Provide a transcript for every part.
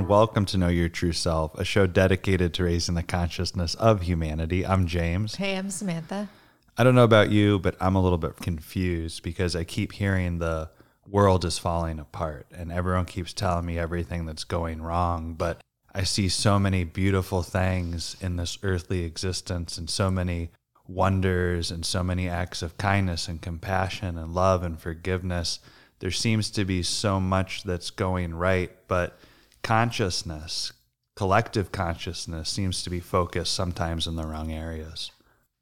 everyone. Welcome to Know Your True Self, a show dedicated to raising the consciousness of humanity. I'm James. Hey, I'm Samantha. I don't know about you, but I'm a little bit confused because I keep hearing the world is falling apart and everyone keeps telling me everything that's going wrong. But I see so many beautiful things in this earthly existence and so many wonders and so many acts of kindness and compassion and love and forgiveness. There seems to be so much that's going right, but consciousness, collective consciousness, seems to be focused sometimes in the wrong areas.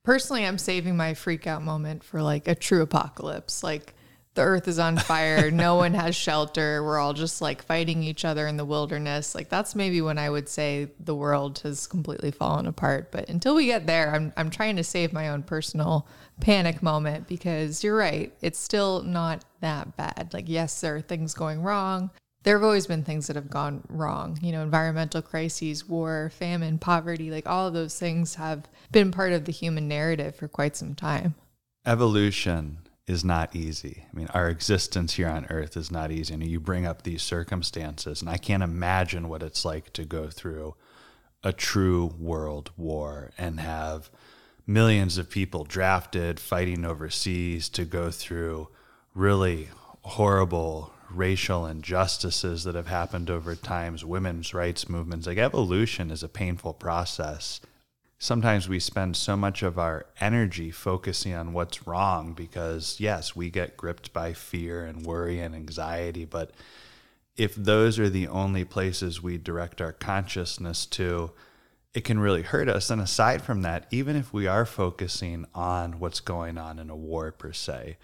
Personally, I'm saving my freak out moment for like a true apocalypse. Like the earth is on fire, no one has shelter, we're all just like fighting each other in the wilderness. Like that's maybe when I would say the world has completely fallen apart. But until we get there, I'm I'm trying to save my own personal panic moment because you're right, it's still not that bad. Like yes, there are things going wrong. There have always been things that have gone wrong. You know, environmental crises, war, famine, poverty, like all of those things have been part of the human narrative for quite some time. Evolution is not easy. I mean, our existence here on earth is not easy. And you bring up these circumstances, and I can't imagine what it's like to go through a true world war and have millions of people drafted fighting overseas to go through really horrible racial injustices that have happened over times, women's rights movements. Like evolution is a painful process sometimes we spend so much of our energy focusing on what's wrong because, yes, we get gripped by fear and worry and anxiety. But if those are the only places we direct our consciousness to, it can really hurt us. And aside from that, even if we are focusing on what's going on in a war per se,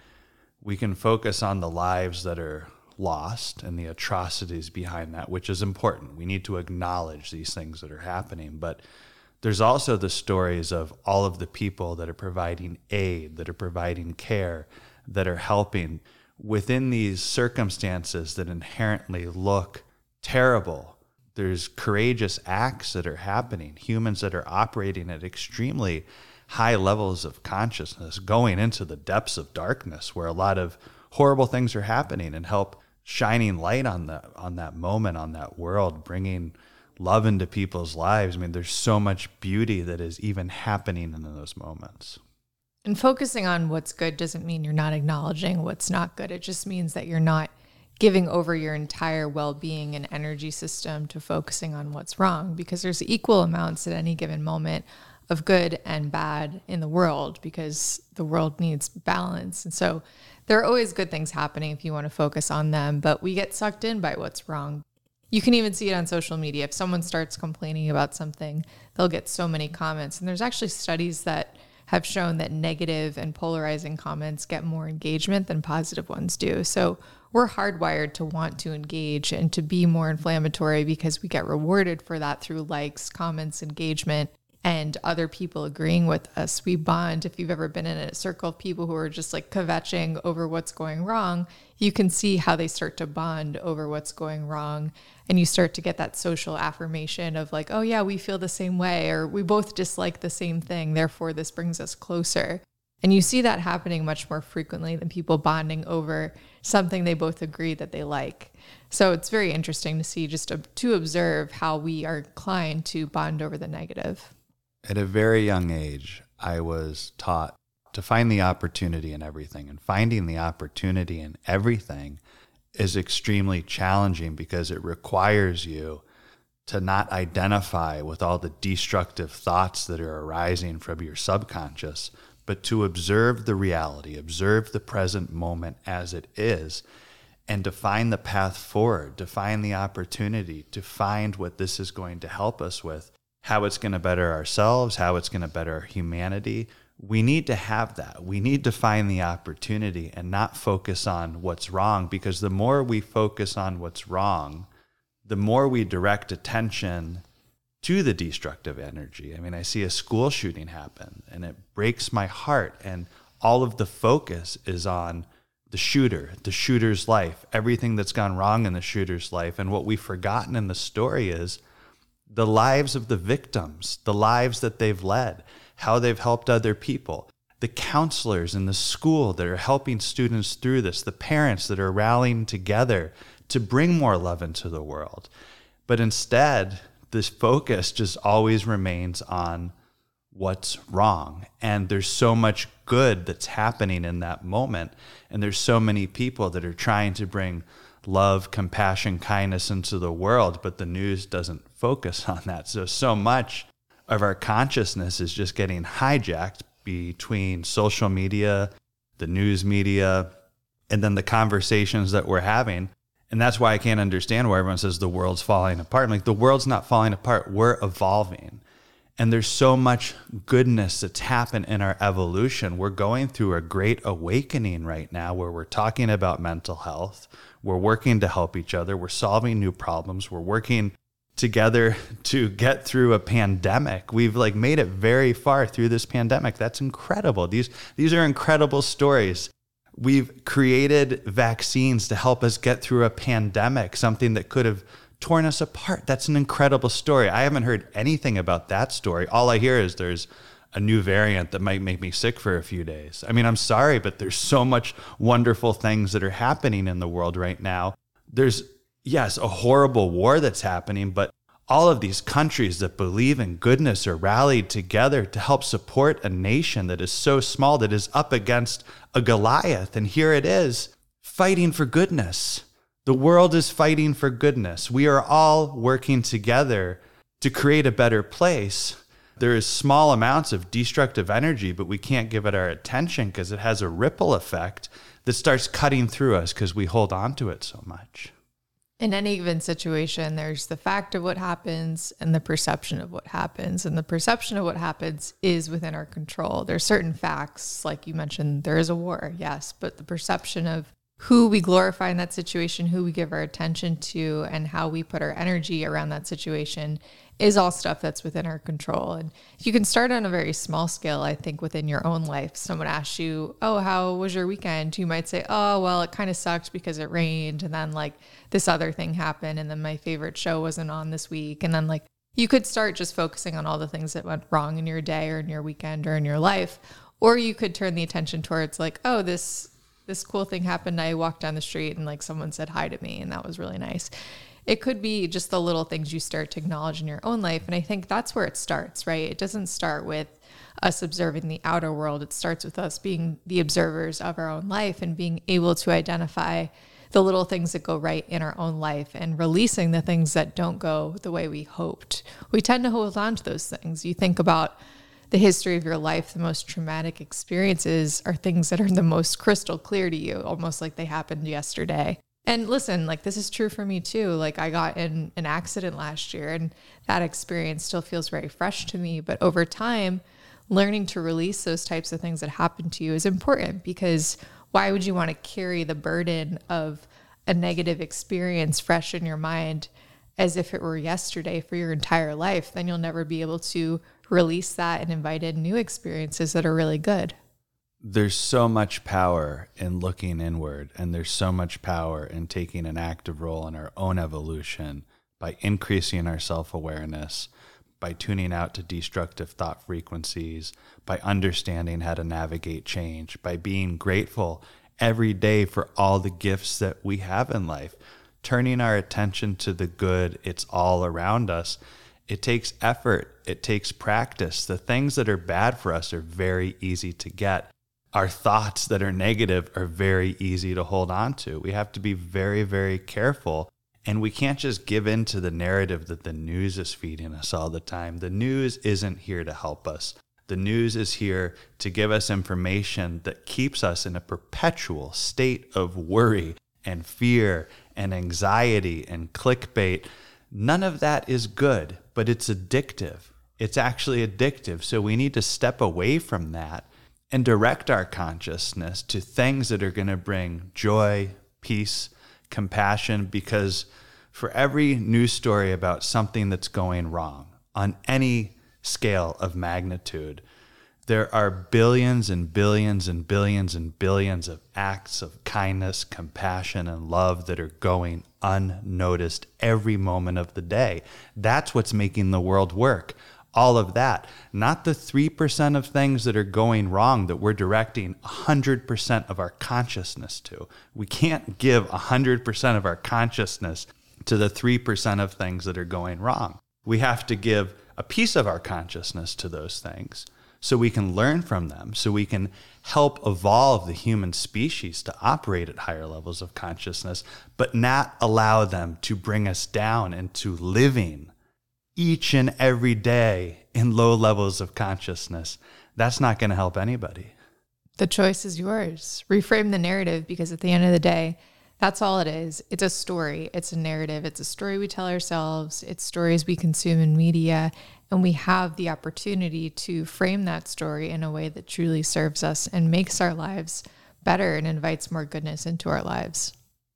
we can focus on the lives that are lost and the atrocities behind that, which is important. We need to acknowledge these things that are happening. But there's also the stories of all of the people that are providing aid, that are providing care, that are helping within these circumstances that inherently look terrible. There's courageous acts that are happening, humans that are operating at extremely high levels of consciousness, going into the depths of darkness where a lot of horrible things are happening and help shining light on the on that moment on that world bringing love into people's lives. I mean, there's so much beauty that is even happening in those moments. And focusing on what's good doesn't mean you're not acknowledging what's not good. It just means that you're not giving over your entire well being and energy system to focusing on what's wrong because there's equal amounts at any given moment of good and bad in the world because the world needs balance. And so there are always good things happening if you want to focus on them, but we get sucked in by what's wrong you can even see it on social media. If someone starts complaining about something, they'll get so many comments. And there's actually studies that have shown that negative and polarizing comments get more engagement than positive ones do. So we're hardwired to want to engage and to be more inflammatory because we get rewarded for that through likes, comments, engagement and other people agreeing with us. We bond. If you've ever been in a circle of people who are just like kvetching over what's going wrong, you can see how they start to bond over what's going wrong. And you start to get that social affirmation of like, oh, yeah, we feel the same way, or we both dislike the same thing. Therefore, this brings us closer. And you see that happening much more frequently than people bonding over something they both agree that they like. So it's very interesting to see just to, to observe how we are inclined to bond over the negative. At a very young age, I was taught to find the opportunity in everything, and finding the opportunity in everything is extremely challenging because it requires you to not identify with all the destructive thoughts that are arising from your subconscious, but to observe the reality, observe the present moment as it is, and to find the path forward, to find the opportunity, to find what this is going to help us with how it's going to better ourselves, how it's going to better humanity. We need to have that. We need to find the opportunity and not focus on what's wrong because the more we focus on what's wrong, the more we direct attention to the destructive energy. I mean, I see a school shooting happen and it breaks my heart, and all of the focus is on the shooter, the shooter's life, everything that's gone wrong in the shooter's life. And what we've forgotten in the story is the lives of the victims, the lives that they've led, how they've helped other people, the counselors in the school that are helping students through this, the parents that are rallying together to bring more love into the world. But instead, this focus just always remains on what's wrong. And there's so much good that's happening in that moment. And there's so many people that are trying to bring love, compassion, kindness into the world, but the news doesn't focus on that. So, so much of our consciousness is just getting hijacked between social media, the news media, and then the conversations that we're having. And that's why I can't understand why everyone says the world's falling apart. I'm like, the world's not falling apart. We're evolving. And there's so much goodness that's happened in our evolution. We're going through a great awakening right now where we're talking about mental health. We're working to help each other. We're solving new problems. We're working together to get through a pandemic. We've like made it very far through this pandemic. That's incredible. These these are incredible stories. We've created vaccines to help us get through a pandemic, something that could have torn us apart. That's an incredible story. I haven't heard anything about that story. All I hear is there's a new variant that might make me sick for a few days. I mean, I'm sorry, but there's so much wonderful things that are happening in the world right now. There's yes, a horrible war that's happening, but all of these countries that believe in goodness are rallied together to help support a nation that is so small that is up against a Goliath. And here it is fighting for goodness. The world is fighting for goodness. We are all working together to create a better place. There is small amounts of destructive energy, but we can't give it our attention because it has a ripple effect that starts cutting through us because we hold on to it so much in any given situation, there's the fact of what happens and the perception of what happens. And the perception of what happens is within our control. There's certain facts, like you mentioned, there is a war, yes, but the perception of who we glorify in that situation, who we give our attention to, and how we put our energy around that situation is all stuff that's within our control. And you can start on a very small scale, I think, within your own life. Someone asks you, Oh, how was your weekend? You might say, Oh, well, it kind of sucked because it rained. And then, like, this other thing happened. And then my favorite show wasn't on this week. And then, like, you could start just focusing on all the things that went wrong in your day or in your weekend or in your life. Or you could turn the attention towards, like, Oh, this. This cool thing happened. I walked down the street and like someone said hi to me, and that was really nice it could be just the little things you start to acknowledge in your own life. And I think that's where it starts, right? It doesn't start with us observing the outer world, it starts with us being the observers of our own life and being able to identify the little things that go right in our own life and releasing the things that don't go the way we hoped. We tend to hold on to those things. You think about the history of your life, the most traumatic experiences are things that are the most crystal clear to you, almost like they happened yesterday. And listen, like this is true for me too. Like I got in an accident last year and that experience still feels very fresh to me. But over time, learning to release those types of things that happen to you is important because why would you want to carry the burden of a negative experience fresh in your mind as if it were yesterday for your entire life? Then you'll never be able to release that and invite in new experiences that are really good there's so much power in looking inward, and there's so much power in taking an active role in our own evolution by increasing our self awareness, by tuning out to destructive thought frequencies, by understanding how to navigate change, by being grateful every day for all the gifts that we have in life, turning our attention to the good, it's all around us. It takes effort, it takes practice. The things that are bad for us are very easy to get our thoughts that are negative are very easy to hold on to. We have to be very, very careful. And we can't just give in to the narrative that the news is feeding us all the time. The news isn't here to help us. The news is here to give us information that keeps us in a perpetual state of worry and fear and anxiety and clickbait. None of that is good, but it's addictive. It's actually addictive. So we need to step away from that and direct our consciousness to things that are going to bring joy, peace, compassion, because for every news story about something that's going wrong on any scale of magnitude, there are billions and billions and billions and billions of acts of kindness, compassion, and love that are going unnoticed every moment of the day. That's what's making the world work all of that, not the 3% of things that are going wrong that we're directing 100% of our consciousness to. We can't give 100% of our consciousness to the 3% of things that are going wrong. We have to give a piece of our consciousness to those things so we can learn from them, so we can help evolve the human species to operate at higher levels of consciousness, but not allow them to bring us down into living each and every day in low levels of consciousness. That's not going to help anybody. The choice is yours. Reframe the narrative because at the end of the day, that's all it is. It's a story, it's a narrative, it's a story we tell ourselves, it's stories we consume in media, and we have the opportunity to frame that story in a way that truly serves us and makes our lives better and invites more goodness into our lives.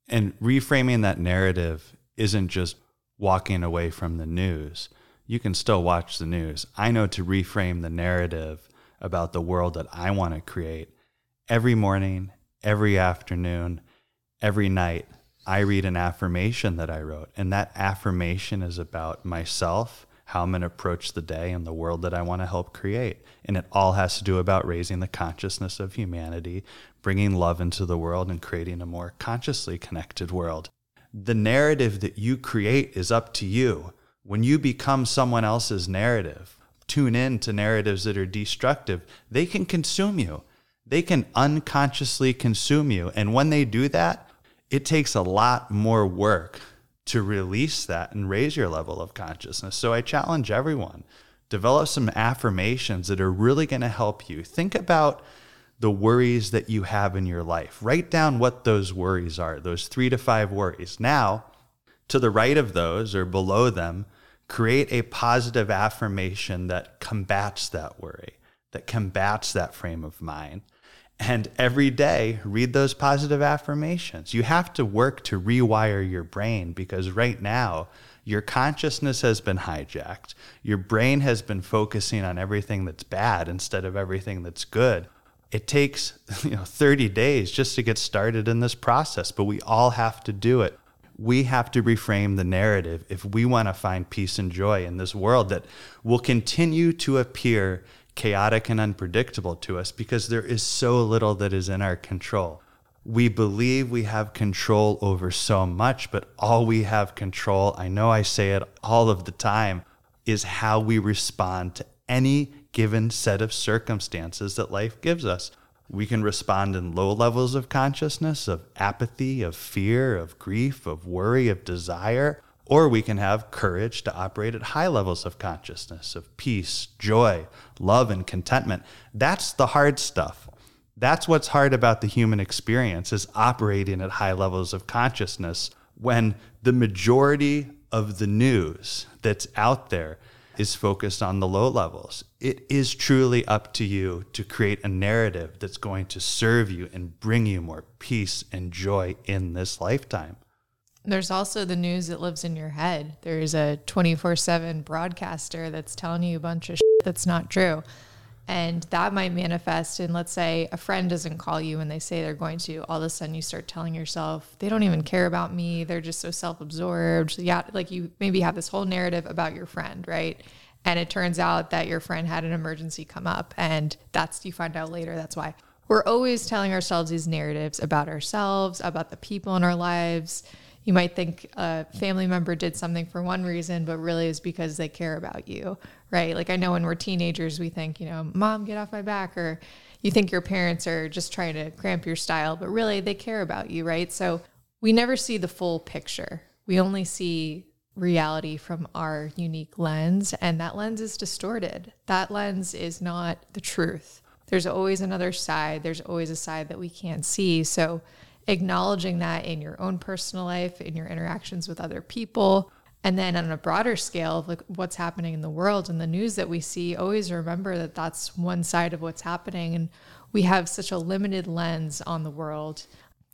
And reframing that narrative isn't just walking away from the news. You can still watch the news. I know to reframe the narrative about the world that I want to create every morning, every afternoon, every night. I read an affirmation that I wrote, and that affirmation is about myself how I'm going to approach the day and the world that I want to help create. And it all has to do about raising the consciousness of humanity, bringing love into the world, and creating a more consciously connected world. The narrative that you create is up to you. When you become someone else's narrative, tune in to narratives that are destructive, they can consume you. They can unconsciously consume you. And when they do that, it takes a lot more work to release that and raise your level of consciousness. So I challenge everyone develop some affirmations that are really going to help you. Think about the worries that you have in your life. Write down what those worries are, those three to five worries. Now, to the right of those or below them, create a positive affirmation that combats that worry, that combats that frame of mind. And every day, read those positive affirmations. You have to work to rewire your brain because right now, your consciousness has been hijacked. Your brain has been focusing on everything that's bad instead of everything that's good. It takes you know 30 days just to get started in this process, but we all have to do it. We have to reframe the narrative if we want to find peace and joy in this world that will continue to appear chaotic and unpredictable to us because there is so little that is in our control. We believe we have control over so much, but all we have control, I know I say it all of the time, is how we respond to any given set of circumstances that life gives us. We can respond in low levels of consciousness, of apathy, of fear, of grief, of worry, of desire, or we can have courage to operate at high levels of consciousness, of peace, joy, love, and contentment. That's the hard stuff. That's what's hard about the human experience is operating at high levels of consciousness when the majority of the news that's out there is focused on the low levels. It is truly up to you to create a narrative that's going to serve you and bring you more peace and joy in this lifetime. There's also the news that lives in your head. There's a 24 7 broadcaster that's telling you a bunch of that's not true. And that might manifest in, let's say, a friend doesn't call you and they say they're going to. All of a sudden, you start telling yourself, they don't even care about me. They're just so self absorbed. Yeah, like you maybe have this whole narrative about your friend, right? And it turns out that your friend had an emergency come up. And that's, you find out later, that's why. We're always telling ourselves these narratives about ourselves, about the people in our lives you might think a family member did something for one reason, but really is because they care about you, right? Like I know when we're teenagers, we think, you know, mom, get off my back, or you think your parents are just trying to cramp your style, but really they care about you, right? So we never see the full picture. We only see reality from our unique lens, and that lens is distorted. That lens is not the truth. There's always another side, there's always a side that we can't see. So acknowledging that in your own personal life, in your interactions with other people. And then on a broader scale, like what's happening in the world and the news that we see, always remember that that's one side of what's happening. And we have such a limited lens on the world.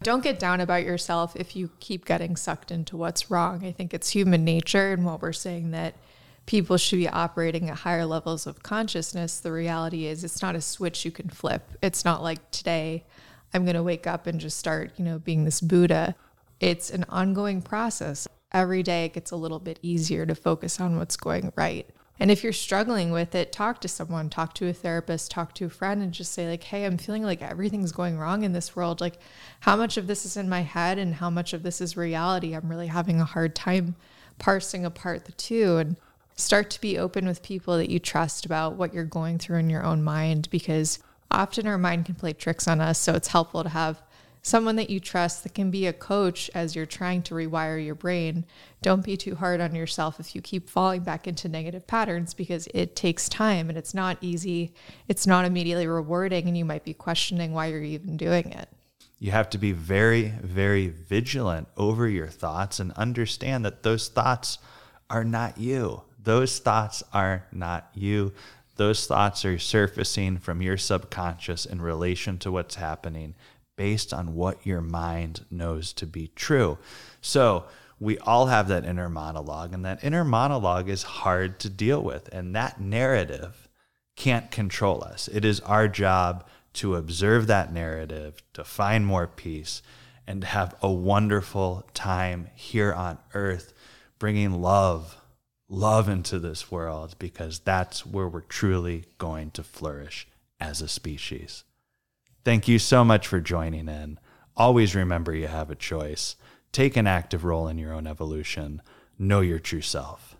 Don't get down about yourself if you keep getting sucked into what's wrong. I think it's human nature. And what we're saying that people should be operating at higher levels of consciousness, the reality is it's not a switch you can flip. It's not like today I'm going to wake up and just start, you know, being this Buddha. It's an ongoing process. Every day it gets a little bit easier to focus on what's going right. And if you're struggling with it, talk to someone, talk to a therapist, talk to a friend, and just say, like, hey, I'm feeling like everything's going wrong in this world. Like, how much of this is in my head and how much of this is reality? I'm really having a hard time parsing apart the two. And start to be open with people that you trust about what you're going through in your own mind because often our mind can play tricks on us. So it's helpful to have someone that you trust that can be a coach as you're trying to rewire your brain. Don't be too hard on yourself if you keep falling back into negative patterns because it takes time and it's not easy. It's not immediately rewarding, and you might be questioning why you're even doing it. You have to be very, very vigilant over your thoughts and understand that those thoughts are not you. Those thoughts are not you. Those thoughts are surfacing from your subconscious in relation to what's happening based on what your mind knows to be true. So, we all have that inner monologue, and that inner monologue is hard to deal with. And that narrative can't control us. It is our job to observe that narrative, to find more peace, and to have a wonderful time here on earth, bringing love, love into this world because that's where we're truly going to flourish as a species. Thank you so much for joining in. Always remember you have a choice. Take an active role in your own evolution. Know your true self.